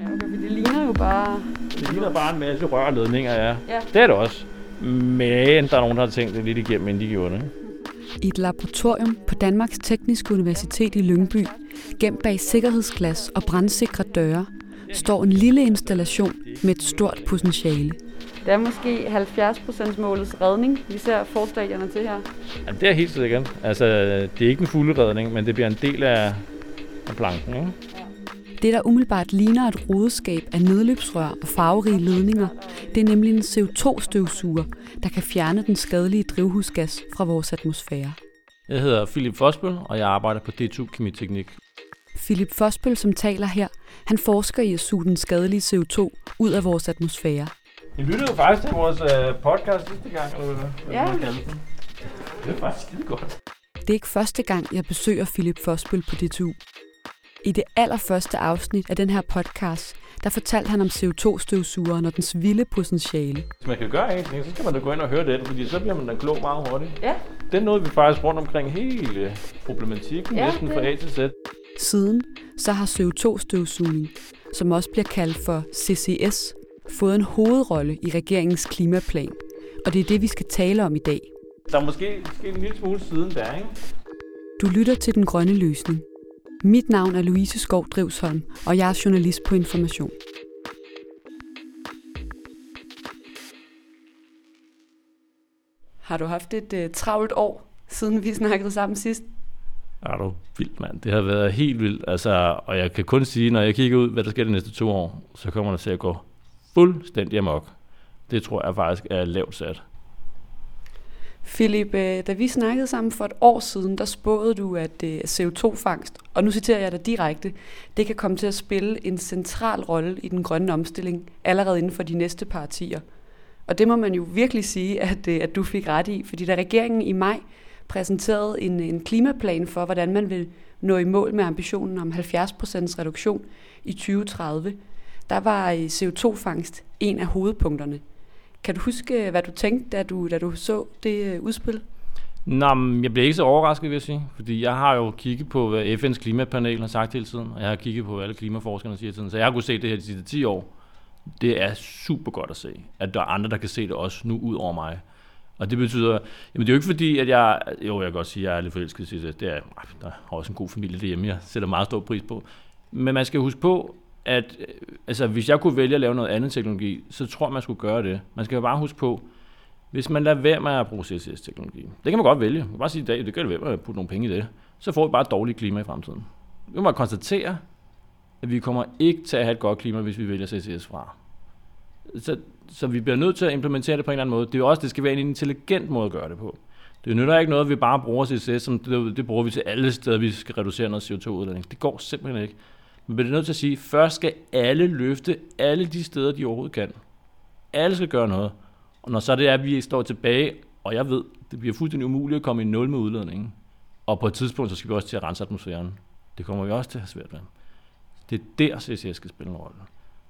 Ja, okay, det ligner jo bare... Det ligner bare en masse rørledninger, ja. Ja. Det er det også. Men der er nogen, der har tænkt det lidt igennem, inden de gjorde det. I et laboratorium på Danmarks Tekniske Universitet i Lyngby, gemt bag sikkerhedsglas og brandsikre døre, står en lille installation med et stort potentiale. Det er måske 70% målets redning, vi ser forstadierne til her. Ja, det er helt sikkert. Altså, det er ikke en fulde redning, men det bliver en del af, af planken. Ikke? Det, der umiddelbart ligner et rodeskab af nedløbsrør og farverige ledninger, det er nemlig en CO2-støvsuger, der kan fjerne den skadelige drivhusgas fra vores atmosfære. Jeg hedder Philip Fosbøl, og jeg arbejder på D2 Kemiteknik. Philip Fosbøl, som taler her, han forsker i at suge den skadelige CO2 ud af vores atmosfære. Jeg lyttede jo faktisk til vores uh, podcast sidste gang, eller hvad Ja. Det er faktisk skide godt. Det er ikke første gang, jeg besøger Philip Fosbøl på DTU. I det allerførste afsnit af den her podcast, der fortalte han om CO2-støvsugeren og dens vilde potentiale. Hvis man kan gøre en ting, så skal man da gå ind og høre den, fordi så bliver man da klog meget hurtigt. Ja. Den nåede vi faktisk rundt omkring hele problematikken, Ja, næsten det- fra A til Z. Siden så har CO2-støvsugning, som også bliver kaldt for CCS, fået en hovedrolle i regeringens klimaplan. Og det er det, vi skal tale om i dag. Der er måske sket en lille smule siden der, ikke? Du lytter til Den Grønne Løsning. Mit navn er Louise Skov Drivsholm, og jeg er journalist på Information. Har du haft et uh, travlt år, siden vi snakkede sammen sidst? Er du vildt, mand. Det har været helt vildt. Altså, og jeg kan kun sige, når jeg kigger ud, hvad der sker de næste to år, så kommer der til at gå fuldstændig amok. Det tror jeg faktisk er lavt sat. Philip, øh, da vi snakkede sammen for et år siden, der spåede du, at øh, CO2-fangst, og nu citerer jeg dig direkte, det kan komme til at spille en central rolle i den grønne omstilling allerede inden for de næste par årtier. Og det må man jo virkelig sige, at, øh, at du fik ret i, fordi da regeringen i maj præsenterede en, en klimaplan for, hvordan man vil nå i mål med ambitionen om 70% reduktion i 2030, der var CO2-fangst en af hovedpunkterne. Kan du huske, hvad du tænkte, da du, da du så det øh, udspil? Nå, men jeg bliver ikke så overrasket, vil jeg sige. Fordi jeg har jo kigget på, hvad FN's klimapanel har sagt hele tiden, og jeg har kigget på, hvad alle klimaforskerne siger hele tiden. Så jeg har kunnet se det her de sidste 10 år. Det er super godt at se, at der er andre, der kan se det også nu ud over mig. Og det betyder, jamen det er jo ikke fordi, at jeg, jo jeg kan godt sige, at jeg er lidt forelsket i Det er, der har også en god familie derhjemme, jeg sætter meget stor pris på. Men man skal huske på, at øh, altså, hvis jeg kunne vælge at lave noget andet teknologi, så tror man skulle gøre det. Man skal jo bare huske på, hvis man lader være med at bruge CCS-teknologi, det kan man godt vælge. Man kan bare sige i dag, det kan det være med at putte nogle penge i det. Så får vi bare et dårligt klima i fremtiden. Vi må konstatere, at vi kommer ikke til at have et godt klima, hvis vi vælger CCS fra. Så, så vi bliver nødt til at implementere det på en eller anden måde. Det er jo også, det skal være en intelligent måde at gøre det på. Det nytter ikke noget, at vi bare bruger CCS, som det, det bruger vi til alle steder, vi skal reducere noget CO2-udledning. Det går simpelthen ikke. Men bliver nødt til at sige, at først skal alle løfte alle de steder, de overhovedet kan. Alle skal gøre noget. Og når så det er, at vi står tilbage, og jeg ved, det bliver fuldstændig umuligt at komme i nul med udledningen. Og på et tidspunkt, så skal vi også til at rense atmosfæren. Det kommer vi også til at have svært ved. Det er der, CCS skal spille en rolle.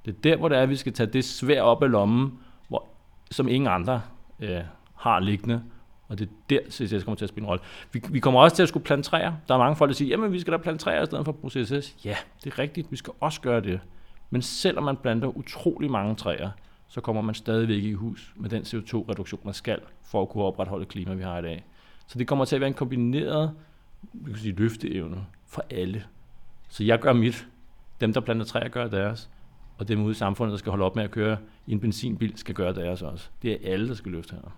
Det er der, hvor det er, at vi skal tage det svær op af lommen, hvor, som ingen andre øh, har liggende. Og det er der, CCS kommer til at spille en rolle. Vi, vi kommer også til at skulle plante træer. Der er mange folk, der siger, jamen vi skal da plante træer i stedet for at bruge CCS. Ja, det er rigtigt. Vi skal også gøre det. Men selvom man planter utrolig mange træer, så kommer man stadigvæk i hus med den CO2-reduktion, man skal, for at kunne opretholde klima, vi har i dag. Så det kommer til at være en kombineret vi kan sige, løfteevne for alle. Så jeg gør mit. Dem, der planter træer, gør deres. Og dem ude i samfundet, der skal holde op med at køre i en benzinbil, skal gøre deres også. Det er alle, der skal løfte her.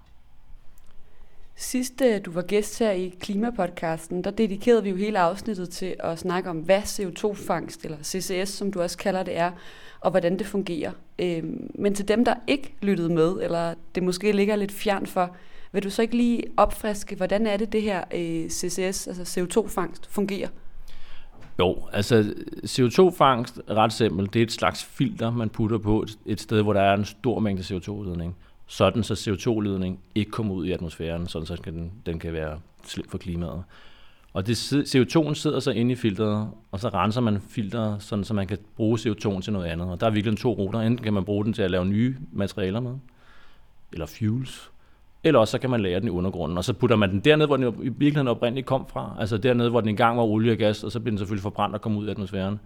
Sidst du var gæst her i Klimapodcasten, der dedikerede vi jo hele afsnittet til at snakke om, hvad CO2-fangst, eller CCS, som du også kalder det er, og hvordan det fungerer. Øhm, men til dem, der ikke lyttede med, eller det måske ligger lidt fjern for, vil du så ikke lige opfriske, hvordan er det, det her øh, CCS, altså CO2-fangst, fungerer? Jo, altså CO2-fangst ret simpelt. Det er et slags filter, man putter på et sted, hvor der er en stor mængde CO2-udledning. Sådan så CO2-ledning ikke kommer ud i atmosfæren, sådan så den, den kan være slem for klimaet. Og det, CO2'en sidder så inde i filteret, og så renser man filteret, sådan så man kan bruge CO2'en til noget andet. Og der er virkelig to ruter. Enten kan man bruge den til at lave nye materialer med, eller fuels, eller også så kan man lære den i undergrunden, og så putter man den dernede, hvor den i virkeligheden oprindeligt kom fra, altså dernede, hvor den engang var olie og gas, og så bliver den selvfølgelig forbrændt og kommer ud i atmosfæren.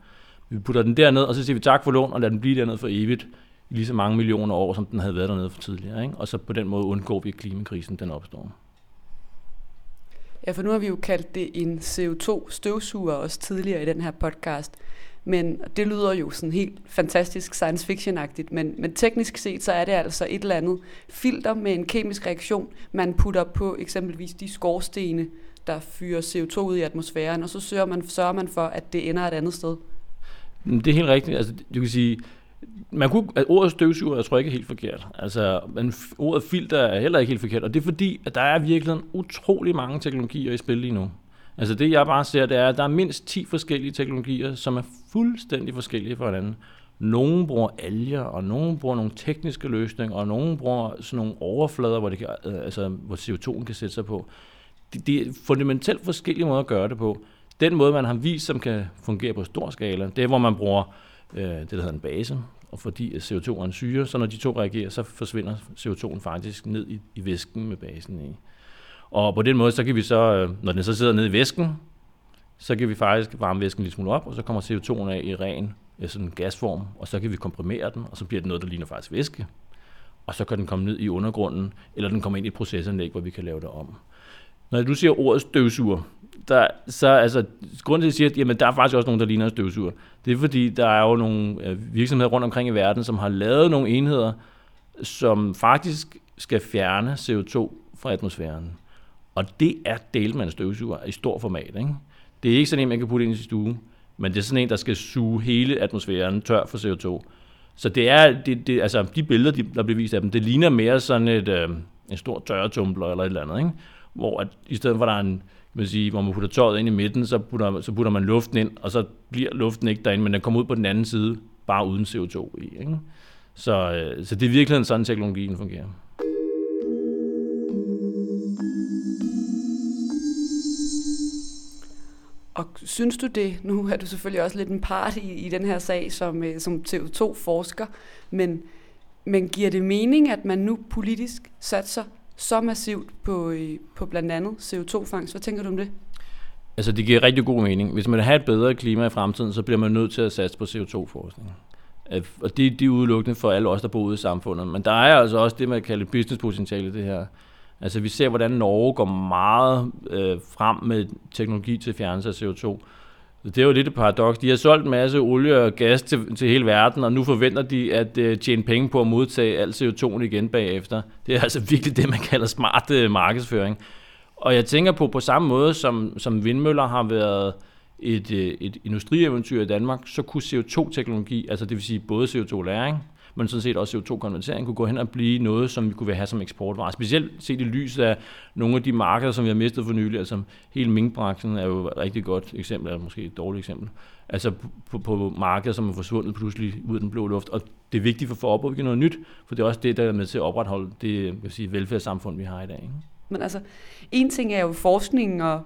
Vi putter den derned, og så siger vi tak for lån, og lader den blive dernede for evigt i lige så mange millioner år, som den havde været dernede for tidligere. Ikke? Og så på den måde undgår vi, at klimakrisen den opstår. Ja, for nu har vi jo kaldt det en CO2-støvsuger også tidligere i den her podcast. Men det lyder jo sådan helt fantastisk science fiction-agtigt, men, men teknisk set så er det altså et eller andet filter med en kemisk reaktion, man putter på eksempelvis de skorstene, der fyrer CO2 ud i atmosfæren, og så sørger man, sørger man for, at det ender et andet sted. Det er helt rigtigt. Altså, du kan sige, man kunne, at ordet støvsuger, jeg tror ikke er helt forkert. Altså, men ordet filter er heller ikke helt forkert, og det er fordi, at der er virkelig utrolig mange teknologier i spil lige nu. Altså det jeg bare ser, det er, at der er mindst 10 forskellige teknologier, som er fuldstændig forskellige fra hinanden. Nogle bruger alger, og nogle bruger nogle tekniske løsninger, og nogle bruger sådan nogle overflader, hvor, det kan, øh, altså, hvor CO2 kan sætte sig på. Det, det er fundamentalt forskellige måder at gøre det på. Den måde, man har vist, som kan fungere på stor skala, det er, hvor man bruger øh, det, der hedder en base, og fordi CO2 er en syre, så når de to reagerer, så forsvinder CO2'en faktisk ned i, i væsken med basen i. Og på den måde, så kan vi så, øh, når den så sidder nede i væsken, så kan vi faktisk varme væsken lidt smule op, og så kommer CO2'en af i ren øh, sådan en gasform, og så kan vi komprimere den, og så bliver det noget, der ligner faktisk væske. Og så kan den komme ned i undergrunden, eller den kommer ind i et processanlæg, hvor vi kan lave det om. Når du siger ordet støvsuger, der, så altså, grunden til, at jeg siger, at jamen, der er faktisk også nogen, der ligner en støvsuger, det er fordi, der er jo nogle øh, virksomheder rundt omkring i verden, som har lavet nogle enheder, som faktisk skal fjerne CO2 fra atmosfæren. Og det er delt med en støvsuger i stor format. Ikke? Det er ikke sådan en, man kan putte ind i sin stue, men det er sådan en, der skal suge hele atmosfæren tør for CO2. Så det er, det, det, altså de billeder, de, der bliver vist af dem, det ligner mere sådan et, øh, en stor tørretumbler eller et eller andet, ikke? hvor at, i stedet for, der er en, man sige, hvor man putter tøjet ind i midten, så putter, så putter man luften ind, og så bliver luften ikke derinde, men den kommer ud på den anden side, bare uden CO2 i. Ikke? Så, øh, så det er virkelig sådan, teknologien fungerer. Og synes du det, nu er du selvfølgelig også lidt en part i, i den her sag som, øh, som CO2-forsker, men, men giver det mening, at man nu politisk satser så massivt på, øh, på blandt andet CO2-fangst? Hvad tænker du om det? Altså, det giver rigtig god mening. Hvis man vil have et bedre klima i fremtiden, så bliver man nødt til at satse på CO2-forskning. Og det, det er udelukkende for alle os, der bor ude i samfundet. Men der er altså også det, man kalder businesspotentiale i det her. Altså vi ser, hvordan Norge går meget øh, frem med teknologi til fjernelse af CO2. Det er jo lidt et paradoks. De har solgt en masse olie og gas til, til hele verden, og nu forventer de at øh, tjene penge på at modtage al CO2 igen bagefter. Det er altså virkelig det, man kalder smart øh, markedsføring. Og jeg tænker på, på samme måde som, som vindmøller har været et, øh, et industrieventyr i Danmark, så kunne CO2-teknologi, altså det vil sige både CO2-læring, men sådan set også CO2-konvertering kunne gå hen og blive noget, som vi kunne have som eksportvare. Specielt set i lyset af nogle af de markeder, som vi har mistet for nylig, altså hele minkbranchen er jo et rigtig godt eksempel, eller måske et dårligt eksempel. Altså på, på markeder, som er forsvundet pludselig ud af den blå luft, og det er vigtigt for, at få opbygget noget nyt, for det er også det, der er med til at opretholde det vil sige, velfærdssamfund, vi har i dag. Ikke? Men altså, en ting er jo forskningen og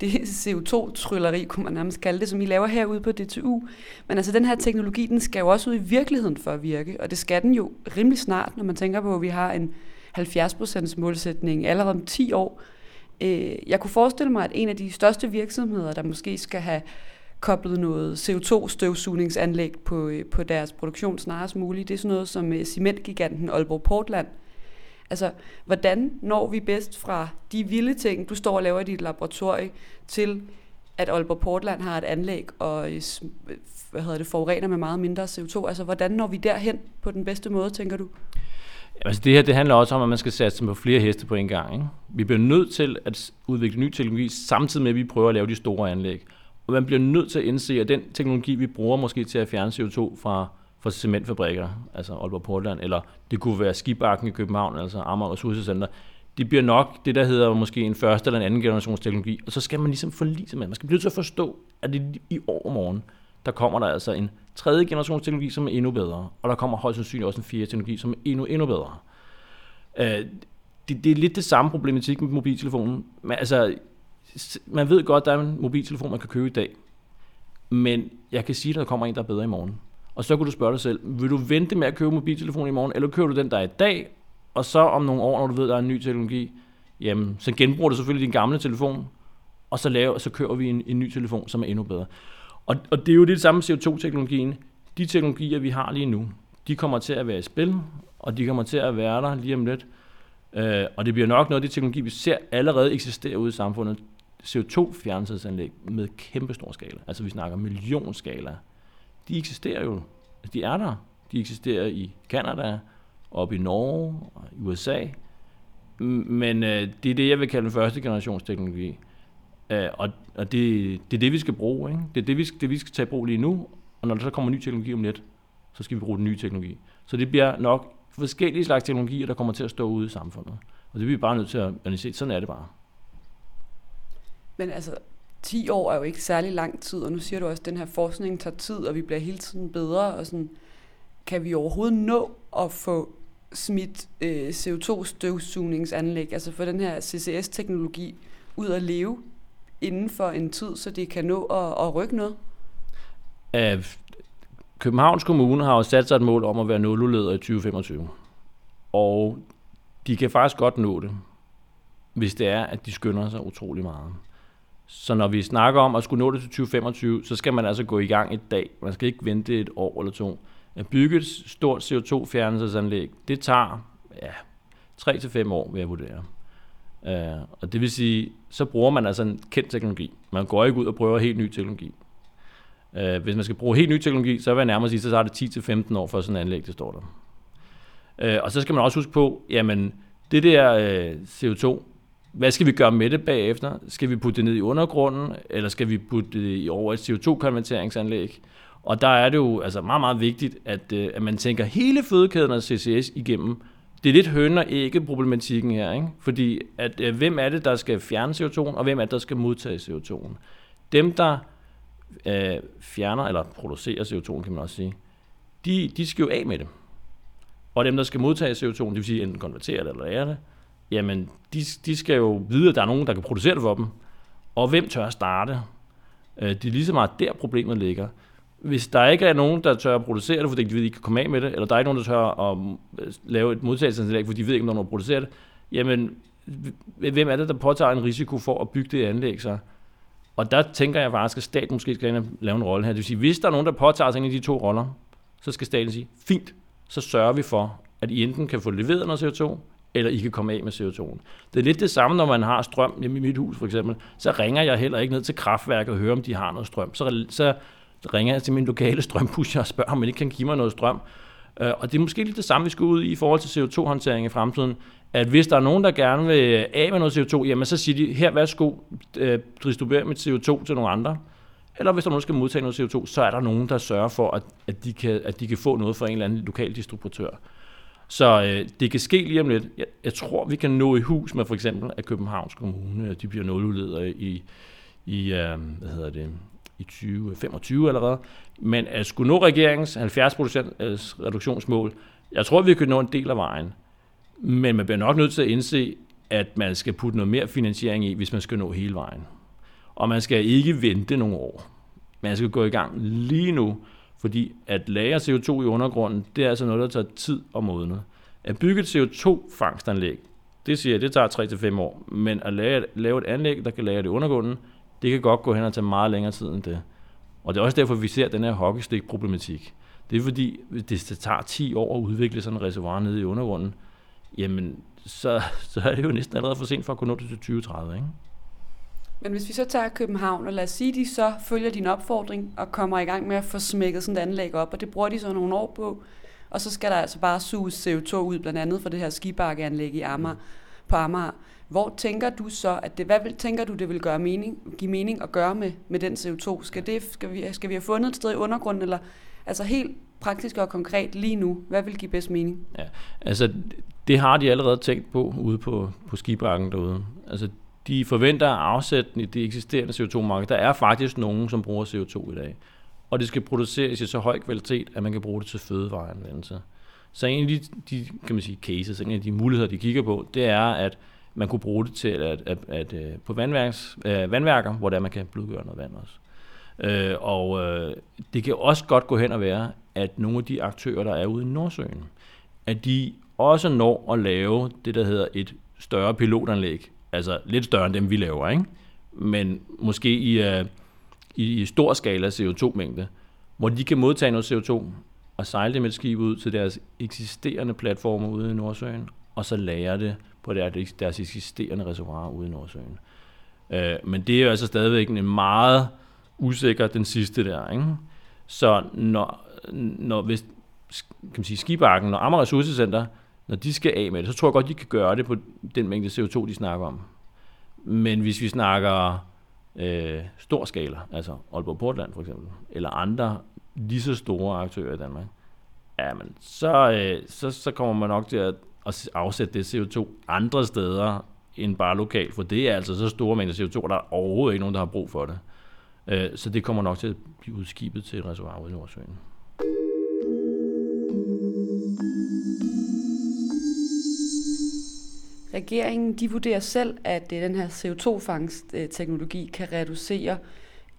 det CO2-trylleri, kunne man nærmest kalde det, som I laver herude på DTU. Men altså, den her teknologi, den skal jo også ud i virkeligheden for at virke, og det skal den jo rimelig snart, når man tænker på, at vi har en 70% målsætning allerede om 10 år. Øh, jeg kunne forestille mig, at en af de største virksomheder, der måske skal have koblet noget CO2-støvsugningsanlæg på, øh, på deres produktion snarest muligt, det er sådan noget som øh, cementgiganten Aalborg Portland, Altså, hvordan når vi bedst fra de vilde ting, du står og laver i dit laboratorie, til at Aalborg Portland har et anlæg og øh, øh, hvad hedder det, forurener med meget mindre CO2? Altså, hvordan når vi derhen på den bedste måde, tænker du? Altså det her det handler også om, at man skal satse på flere heste på en gang. Ikke? Vi bliver nødt til at udvikle ny teknologi, samtidig med, at vi prøver at lave de store anlæg. Og man bliver nødt til at indse, at den teknologi, vi bruger måske til at fjerne CO2 fra for cementfabrikker, altså Aalborg Portland, eller det kunne være Skibakken i København, altså Amager Ressourcecenter, Det bliver nok det, der hedder måske en første eller en anden generations teknologi, og så skal man ligesom forlise med. Man skal blive til at forstå, at det i overmorgen, der kommer der altså en tredje generations teknologi, som er endnu bedre, og der kommer højst sandsynligt også en fjerde teknologi, som er endnu, endnu bedre. Uh, det, det er lidt det samme problematik med mobiltelefonen. Men, altså, man ved godt, at der er en mobiltelefon, man kan købe i dag, men jeg kan sige, at der kommer en, der er bedre i morgen. Og så kunne du spørge dig selv, vil du vente med at købe mobiltelefon i morgen, eller køber du den, der er i dag, og så om nogle år, når du ved, at der er en ny teknologi, jamen, så genbruger du selvfølgelig din gamle telefon, og så, laver, så kører vi en, en ny telefon, som er endnu bedre. Og, og det er jo det samme CO2-teknologien. De teknologier, vi har lige nu, de kommer til at være i spil, og de kommer til at være der lige om lidt. Øh, og det bliver nok noget af de teknologi, vi ser allerede eksistere ude i samfundet. CO2-fjernelsesanlæg med kæmpe stor skala. Altså vi snakker millionskala. De eksisterer jo. Altså, de er der. De eksisterer i Kanada, op i Norge og i USA. Men øh, det er det, jeg vil kalde den første generations teknologi. Øh, og og det, det er det, vi skal bruge. Ikke? Det er det vi, skal, det, vi skal tage i brug lige nu. Og når der så kommer ny teknologi om lidt, så skal vi bruge den nye teknologi. Så det bliver nok forskellige slags teknologier, der kommer til at stå ude i samfundet. Og det bliver vi bare nødt til at analysere. Sådan er det bare. Men altså, 10 år er jo ikke særlig lang tid, og nu siger du også, at den her forskning tager tid, og vi bliver hele tiden bedre. Og sådan, kan vi overhovedet nå at få smidt øh, CO2-støvsugningsanlæg, altså få den her CCS-teknologi ud at leve inden for en tid, så det kan nå at, at rykke noget? Æh, Københavns Kommune har jo sat sig et mål om at være nuludleder i 2025. Og de kan faktisk godt nå det, hvis det er, at de skynder sig utrolig meget. Så når vi snakker om at skulle nå det til 2025, så skal man altså gå i gang i dag. Man skal ikke vente et år eller to. At bygge et stort CO2-fjernelsesanlæg, det tager ja, 3-5 år, vil jeg vurdere. Uh, og det vil sige, så bruger man altså en kendt teknologi. Man går ikke ud og prøver helt ny teknologi. Uh, hvis man skal bruge helt ny teknologi, så vil jeg nærmere sige, så tager det 10-15 år for sådan en anlæg, det står der. Uh, og så skal man også huske på, jamen det der uh, CO2, hvad skal vi gøre med det bagefter? Skal vi putte det ned i undergrunden, eller skal vi putte det i over et CO2-konverteringsanlæg? Og der er det jo altså meget, meget vigtigt, at, øh, at man tænker hele fødekæden af CCS igennem, det er lidt høn og ikke problematikken her, ikke? fordi at, at, hvem er det, der skal fjerne CO2'en, og hvem er det, der skal modtage CO2'en? Dem, der øh, fjerner eller producerer CO2'en, kan man også sige, de, de skal jo af med det. Og dem, der skal modtage CO2'en, det vil sige enten konvertere det eller lære det, jamen de, de skal jo vide, at der er nogen, der kan producere det for dem. Og hvem tør at starte? Øh, det er lige så meget der, problemet ligger hvis der ikke er nogen, der tør at producere det, fordi de ved, at de ikke kan komme af med det, eller der er ikke nogen, der tør at øh, lave et modtagelsesanlæg, fordi de ved ikke, om der er producere det, jamen, hvem er det, der påtager en risiko for at bygge det anlæg så? Og der tænker jeg faktisk, at staten måske skal ind og lave en rolle her. Det vil sige, hvis der er nogen, der påtager sig en af de to roller, så skal staten sige, fint, så sørger vi for, at I enten kan få leveret noget CO2, eller I kan komme af med CO2'en. Det er lidt det samme, når man har strøm hjemme i mit hus for eksempel. Så ringer jeg heller ikke ned til kraftværket og hører, om de har noget strøm. Så, så ringer jeg til min lokale strømpusher og spørger, om man ikke kan give mig noget strøm. Øh, og det er måske lidt det samme, vi skal ud i i forhold til CO2-håndtering i fremtiden. At hvis der er nogen, der gerne vil af med noget CO2, jamen så siger de, her værsgo, øh, distribuer mit CO2 til nogle andre. Eller hvis der nogen, der skal modtage noget CO2, så er der nogen, der sørger for, at, at, de, kan, at de kan få noget fra en eller anden lokal distributør. Så øh, det kan ske lige om lidt. Jeg, jeg tror, vi kan nå i hus med for eksempel, at Københavns Kommune de bliver nuludledere i, i øh, hvad hedder det, i 2025 allerede. Men at skulle nå regeringens 70% øh, reduktionsmål, jeg tror, vi kan nå en del af vejen. Men man bliver nok nødt til at indse, at man skal putte noget mere finansiering i, hvis man skal nå hele vejen. Og man skal ikke vente nogle år. Man skal gå i gang lige nu, fordi at lagre CO2 i undergrunden, det er altså noget, der tager tid og modne. At bygge et CO2-fangstanlæg, det siger jeg, det tager 3-5 år. Men at lave, lave et anlæg, der kan lagre det i undergrunden, det kan godt gå hen og tage meget længere tid end det. Og det er også derfor, vi ser den her hockeystik-problematik. Det er fordi, hvis det tager 10 år at udvikle sådan en reservoir nede i undergrunden, jamen, så, så er det jo næsten allerede for sent for at kunne nå det til 2030, ikke? Men hvis vi så tager København, og lad os sige, de så følger din opfordring og kommer i gang med at få smækket sådan et anlæg op, og det bruger de så nogle år på, og så skal der altså bare suges CO2 ud, blandt andet for det her skibakkeanlæg i Amager, på Amager. Hvor tænker du så, at det, hvad vil, tænker du, det vil gøre mening, give mening at gøre med, med den CO2? Skal, det, skal, vi, skal vi have fundet et sted i undergrunden, eller altså helt praktisk og konkret lige nu, hvad vil give bedst mening? Ja, altså det har de allerede tænkt på ude på, på skibakken derude. Altså de forventer at afsætte i det eksisterende CO2-marked. Der er faktisk nogen, som bruger CO2 i dag. Og det skal produceres i så høj kvalitet, at man kan bruge det til fødevareanvendelse. Så en af de, de kan man sige, cases, en af de muligheder, de kigger på, det er, at man kunne bruge det til at, at, at, at øh, på vandværks, øh, vandværker, hvor der man kan blødgøre noget vand også. Øh, og øh, det kan også godt gå hen og være, at nogle af de aktører, der er ude i Nordsøen, at de også når at lave det, der hedder et større pilotanlæg. Altså lidt større end dem, vi laver, ikke? Men måske i, uh, i, i stor skala CO2-mængde, hvor de kan modtage noget CO2 og sejle det med et skib ud til deres eksisterende platforme ude i Nordsøen, og så lagre det på deres eksisterende reservoirer ude i Nordsøen. Øh, men det er jo altså stadigvæk en meget usikker, den sidste der. Ikke? Så når, når hvis, kan man sige, skibakken og Amager Ressourcecenter, når de skal af med det, så tror jeg godt, de kan gøre det på den mængde CO2, de snakker om. Men hvis vi snakker øh, stor skala, altså Aalborg Portland for eksempel, eller andre lige så store aktører i Danmark, jamen, så, øh, så, så kommer man nok til at, at afsætte det CO2 andre steder end bare lokalt, for det er altså så store mængder CO2, og der er overhovedet ikke nogen, der har brug for det. Øh, så det kommer nok til at blive udskibet til et reservoir i Nordsøen. Regeringen de vurderer selv, at øh, den her CO2-fangstteknologi kan reducere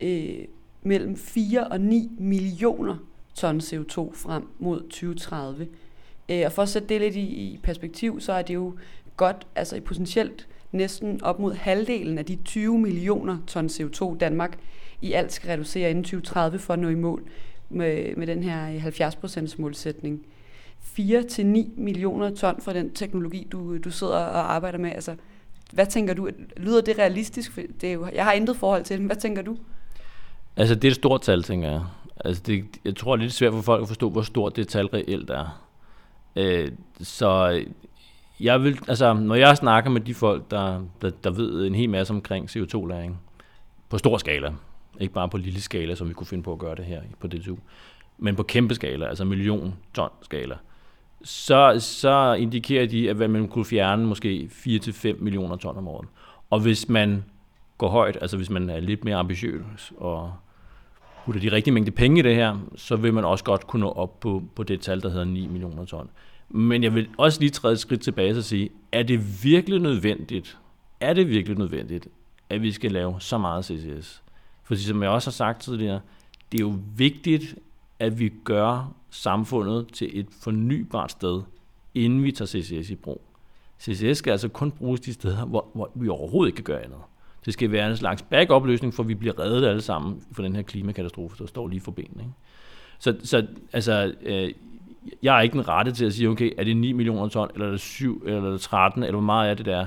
øh, mellem 4 og 9 millioner ton CO2 frem mod 2030. Øh, og for at sætte det lidt i, i perspektiv, så er det jo godt, altså i potentielt næsten op mod halvdelen af de 20 millioner ton CO2 Danmark i alt skal reducere inden 2030 for at nå i mål med, med den her øh, 70% målsætning. 4-9 millioner ton fra den teknologi, du, du sidder og arbejder med. Altså, hvad tænker du? Lyder det realistisk? Det er jo, jeg har intet forhold til det, men hvad tænker du? Altså, det er et stort tal, tænker jeg. Altså, det, jeg tror, det er lidt svært for folk at forstå, hvor stort det tal reelt er. Øh, så jeg vil, altså, når jeg snakker med de folk, der, der, der ved en hel masse omkring CO2-læring, på stor skala, ikke bare på lille skala, som vi kunne finde på at gøre det her på DTU, men på kæmpe skala, altså million ton skala, så, så indikerer de, at man kunne fjerne måske 4-5 millioner ton om året. Og hvis man går højt, altså hvis man er lidt mere ambitiøs og putter de rigtige mængde penge i det her, så vil man også godt kunne nå op på, på det tal, der hedder 9 millioner ton. Men jeg vil også lige træde et skridt tilbage og sige, er det virkelig nødvendigt, er det virkelig nødvendigt, at vi skal lave så meget CCS? For som jeg også har sagt tidligere, det er jo vigtigt, at vi gør samfundet til et fornybart sted, inden vi tager CCS i brug. CCS skal altså kun bruges de steder, hvor, hvor vi overhovedet ikke kan gøre andet. Det skal være en slags backup-løsning, for vi bliver reddet alle sammen for den her klimakatastrofe, der står lige for benene. Ikke? Så, så altså, øh, jeg er ikke den rette til at sige, okay, er det 9 millioner ton, eller er det 7, eller er det 13, eller hvor meget er det der?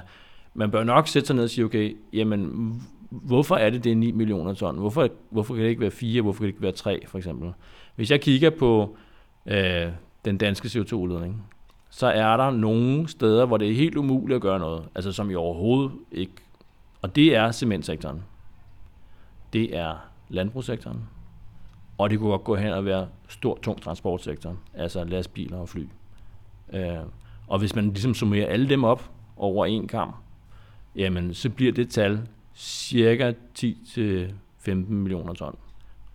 Man bør nok sætte sig ned og sige, okay, jamen, hvorfor er det, det er 9 millioner ton? Hvorfor, hvorfor kan det ikke være 4, hvorfor kan det ikke være 3, for eksempel? Hvis jeg kigger på øh, den danske CO2-udledning, så er der nogle steder, hvor det er helt umuligt at gøre noget, altså som i overhovedet ikke. Og det er cementsektoren. Det er landbrugssektoren. Og det kunne godt gå hen og være stor, tung transportsektor, altså lastbiler og fly. Øh, og hvis man ligesom summerer alle dem op over en kamp, jamen så bliver det tal cirka 10-15 millioner ton.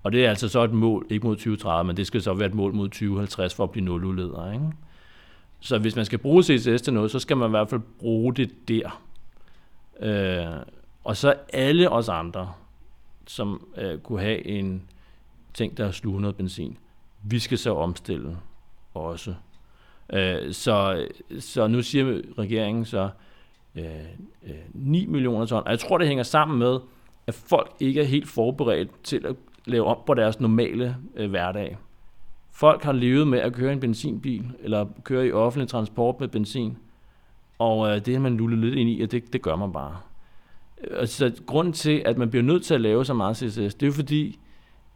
Og det er altså så et mål, ikke mod 2030, men det skal så være et mål mod 2050 for at blive nuludleder. Ikke? Så hvis man skal bruge CCS til noget, så skal man i hvert fald bruge det der. Øh, og så alle os andre, som øh, kunne have en ting, der sluger noget benzin, vi skal så omstille også. Øh, så, så nu siger regeringen så øh, øh, 9 millioner ton, og jeg tror, det hænger sammen med, at folk ikke er helt forberedt til at lave op på deres normale øh, hverdag. Folk har levet med at køre en benzinbil, eller køre i offentlig transport med benzin, og øh, det er man lullet lidt ind i, at det, det gør man bare. Øh, så grunden til, at man bliver nødt til at lave så meget CCS, det er jo fordi,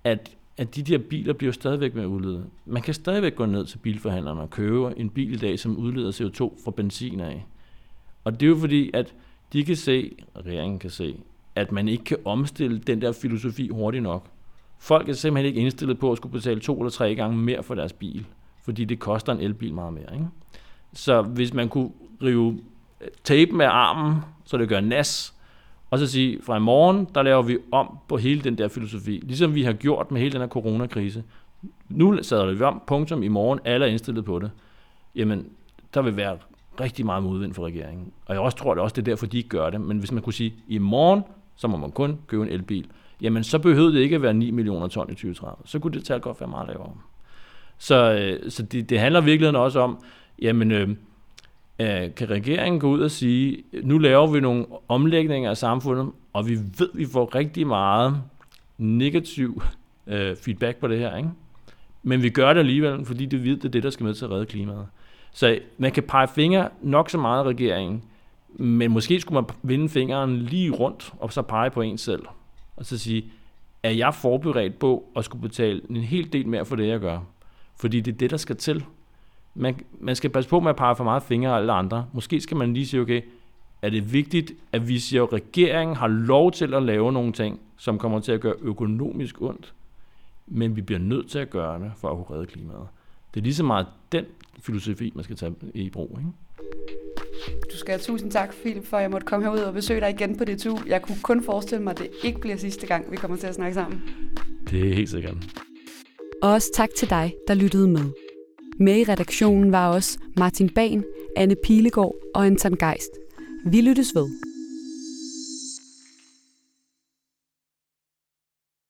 at, at de der biler bliver stadigvæk med at udlede. Man kan stadigvæk gå ned til bilforhandlerne og købe en bil i dag, som udleder CO2 fra benzin af. Og det er jo fordi, at de kan se, og regeringen kan se, at man ikke kan omstille den der filosofi hurtigt nok. Folk er simpelthen ikke indstillet på at skulle betale to eller tre gange mere for deres bil, fordi det koster en elbil meget mere. Ikke? Så hvis man kunne rive øh, tape med armen, så det gør nas, og så sige, fra i morgen, der laver vi om på hele den der filosofi, ligesom vi har gjort med hele den her coronakrise. Nu sadler vi om, punktum, i morgen, alle er indstillet på det. Jamen, der vil være rigtig meget modvind for regeringen. Og jeg også tror, det også det er derfor, de ikke gør det. Men hvis man kunne sige, i morgen, så må man kun købe en elbil jamen så behøvede det ikke at være 9 millioner ton i 2030. Så kunne det tal godt være meget lavere. Så, øh, så det, det handler virkelig også om, jamen, øh, øh, kan regeringen gå ud og sige, nu laver vi nogle omlægninger af samfundet, og vi ved, vi får rigtig meget negativ øh, feedback på det her, ikke? Men vi gør det alligevel, fordi det ved, det er det, der skal med til at redde klimaet. Så man kan pege fingre nok så meget af regeringen, men måske skulle man vinde fingeren lige rundt, og så pege på en selv. Og så sige, er jeg forberedt på at skulle betale en hel del mere for det, jeg gør? Fordi det er det, der skal til. Man, man skal passe på med at pege for meget fingre af alle andre. Måske skal man lige sige, okay, er det vigtigt, at vi siger, at regeringen har lov til at lave nogle ting, som kommer til at gøre økonomisk ondt, men vi bliver nødt til at gøre det for at kunne redde klimaet. Det er lige så meget den filosofi, man skal tage i brug. Ikke? Du skal have tusind tak, Philip, for at jeg måtte komme herud og besøge dig igen på DTU. Jeg kunne kun forestille mig, at det ikke bliver sidste gang, vi kommer til at snakke sammen. Det er helt sikkert. Og også tak til dig, der lyttede med. Med i redaktionen var også Martin Ban, Anne Pilegaard og Anton Geist. Vi lyttes ved.